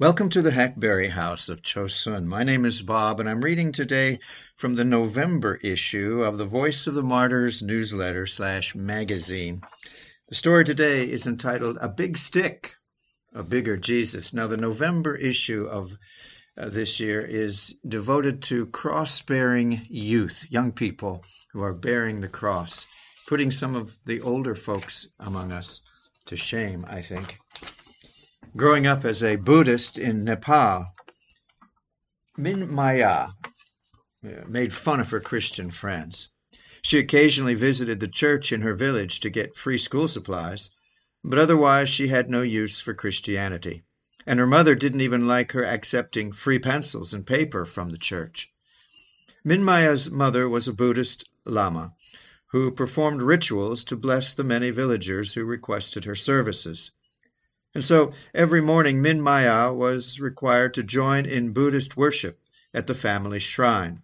Welcome to the Hackberry House of Chosun. My name is Bob, and I'm reading today from the November issue of the Voice of the Martyrs newsletter slash magazine. The story today is entitled "A Big Stick, a Bigger Jesus." Now, the November issue of uh, this year is devoted to cross-bearing youth, young people who are bearing the cross, putting some of the older folks among us to shame, I think. Growing up as a Buddhist in Nepal, Min Maya uh, made fun of her Christian friends. She occasionally visited the church in her village to get free school supplies, but otherwise she had no use for Christianity, and her mother didn't even like her accepting free pencils and paper from the church. Minmaya's mother was a Buddhist Lama who performed rituals to bless the many villagers who requested her services. And so every morning Minmaya was required to join in Buddhist worship at the family shrine.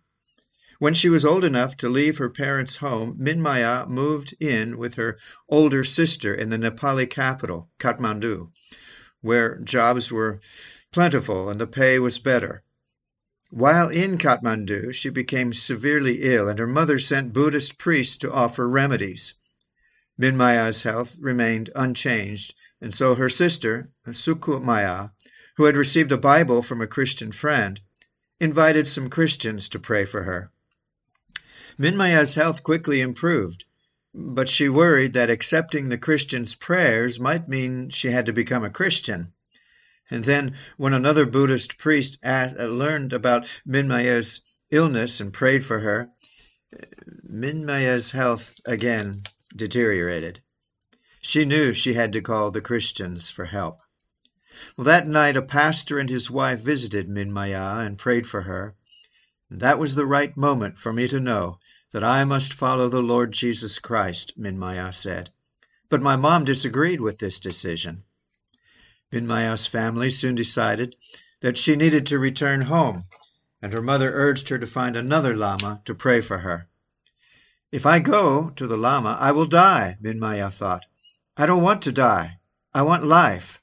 When she was old enough to leave her parents' home, Minmaya moved in with her older sister in the Nepali capital, Kathmandu, where jobs were plentiful and the pay was better. While in Kathmandu, she became severely ill, and her mother sent Buddhist priests to offer remedies. Minmaya's health remained unchanged, and so her sister, Sukumaya, who had received a Bible from a Christian friend, invited some Christians to pray for her. Minmaya's health quickly improved, but she worried that accepting the Christians' prayers might mean she had to become a Christian. And then, when another Buddhist priest asked, uh, learned about Minmaya's illness and prayed for her, Minmaya's health again deteriorated. She knew she had to call the Christians for help. Well, that night a pastor and his wife visited Minmaya and prayed for her. That was the right moment for me to know that I must follow the Lord Jesus Christ, Minmaya said. But my mom disagreed with this decision. Minmaya's family soon decided that she needed to return home, and her mother urged her to find another Lama to pray for her. If I go to the Lama, I will die, Minmaya thought. I don't want to die. I want life.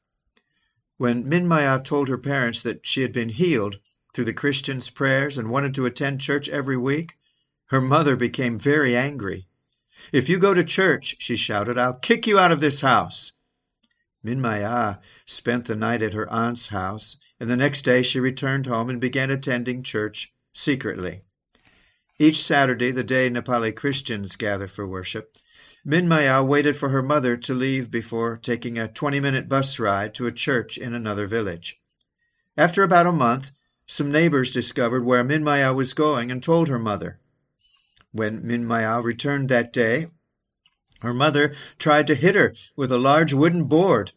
When Minmaya told her parents that she had been healed through the Christians' prayers and wanted to attend church every week, her mother became very angry. If you go to church, she shouted, I'll kick you out of this house. Minmaya spent the night at her aunt's house, and the next day she returned home and began attending church secretly. Each Saturday, the day Nepali Christians gather for worship, Minmaya waited for her mother to leave before taking a 20 minute bus ride to a church in another village. After about a month, some neighbors discovered where Minmaya was going and told her mother. When Minmaya returned that day, her mother tried to hit her with a large wooden board,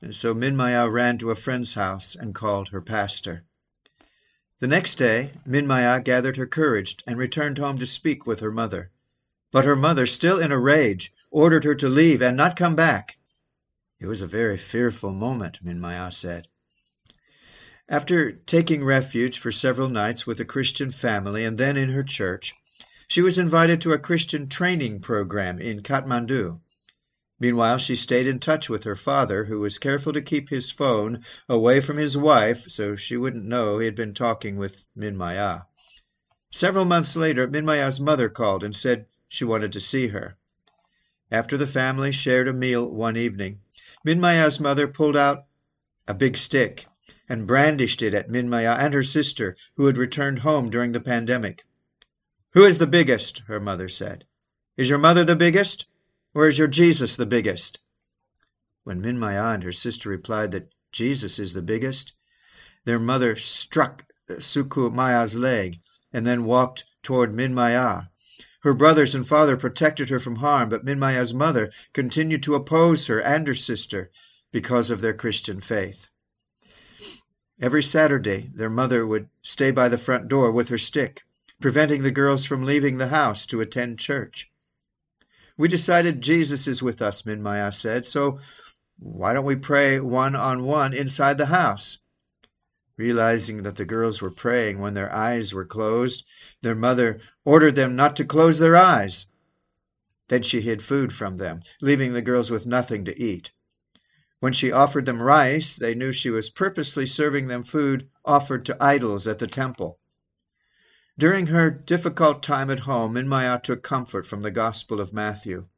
and so Minmaya ran to a friend's house and called her pastor. The next day, Minmaya gathered her courage and returned home to speak with her mother. But her mother, still in a rage, ordered her to leave and not come back. It was a very fearful moment, Minmaya said. After taking refuge for several nights with a Christian family and then in her church, she was invited to a Christian training program in Kathmandu. Meanwhile, she stayed in touch with her father, who was careful to keep his phone away from his wife so she wouldn't know he had been talking with Minmaya. Several months later, Minmaya's mother called and said she wanted to see her. After the family shared a meal one evening, Minmaya's mother pulled out a big stick and brandished it at Minmaya and her sister, who had returned home during the pandemic. Who is the biggest? her mother said. Is your mother the biggest, or is your Jesus the biggest? When Minmaya and her sister replied that Jesus is the biggest, their mother struck Sukumaya's leg and then walked toward Minmaya, her brothers and father protected her from harm, but Minmaya's mother continued to oppose her and her sister because of their Christian faith. Every Saturday, their mother would stay by the front door with her stick, preventing the girls from leaving the house to attend church. We decided Jesus is with us, Minmaya said, so why don't we pray one on one inside the house? Realizing that the girls were praying when their eyes were closed, their mother ordered them not to close their eyes. Then she hid food from them, leaving the girls with nothing to eat. When she offered them rice, they knew she was purposely serving them food offered to idols at the temple. During her difficult time at home, Minmaya took comfort from the Gospel of Matthew.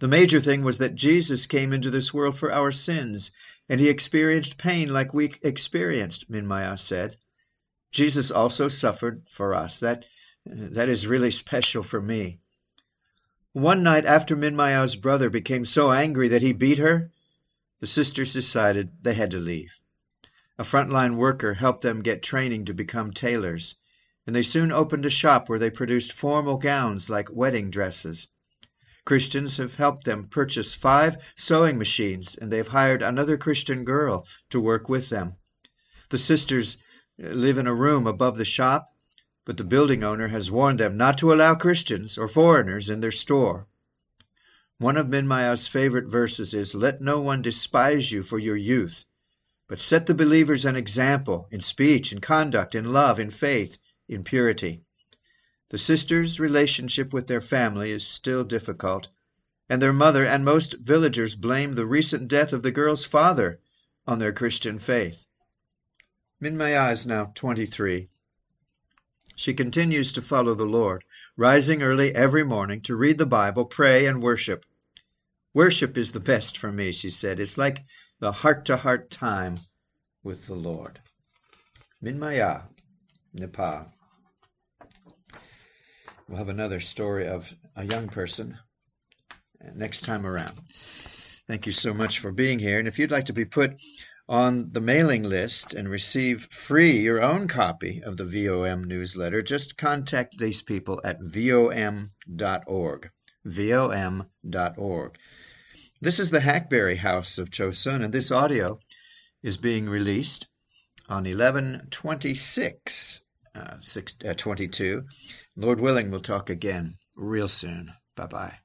The major thing was that Jesus came into this world for our sins, and he experienced pain like we experienced, Minmaya said. Jesus also suffered for us. That, that is really special for me. One night after Minmaya's brother became so angry that he beat her, the sisters decided they had to leave. A frontline worker helped them get training to become tailors, and they soon opened a shop where they produced formal gowns like wedding dresses. Christians have helped them purchase five sewing machines, and they've hired another Christian girl to work with them. The sisters uh, live in a room above the shop, but the building owner has warned them not to allow Christians or foreigners in their store. One of Minmaya's favorite verses is, Let no one despise you for your youth, but set the believers an example in speech, in conduct, in love, in faith, in purity. The sisters' relationship with their family is still difficult, and their mother and most villagers blame the recent death of the girl's father on their Christian faith. Minmaya is now 23. She continues to follow the Lord, rising early every morning to read the Bible, pray, and worship. Worship is the best for me, she said. It's like the heart to heart time with the Lord. Minmaya, Nepal. We'll have another story of a young person next time around. Thank you so much for being here. And if you'd like to be put on the mailing list and receive free your own copy of the VOM newsletter, just contact these people at vom.org. vom.org. This is the Hackberry House of Chosun, and this audio is being released on 1126 uh, 6, uh, 22. Lord willing, we'll talk again real soon. Bye bye.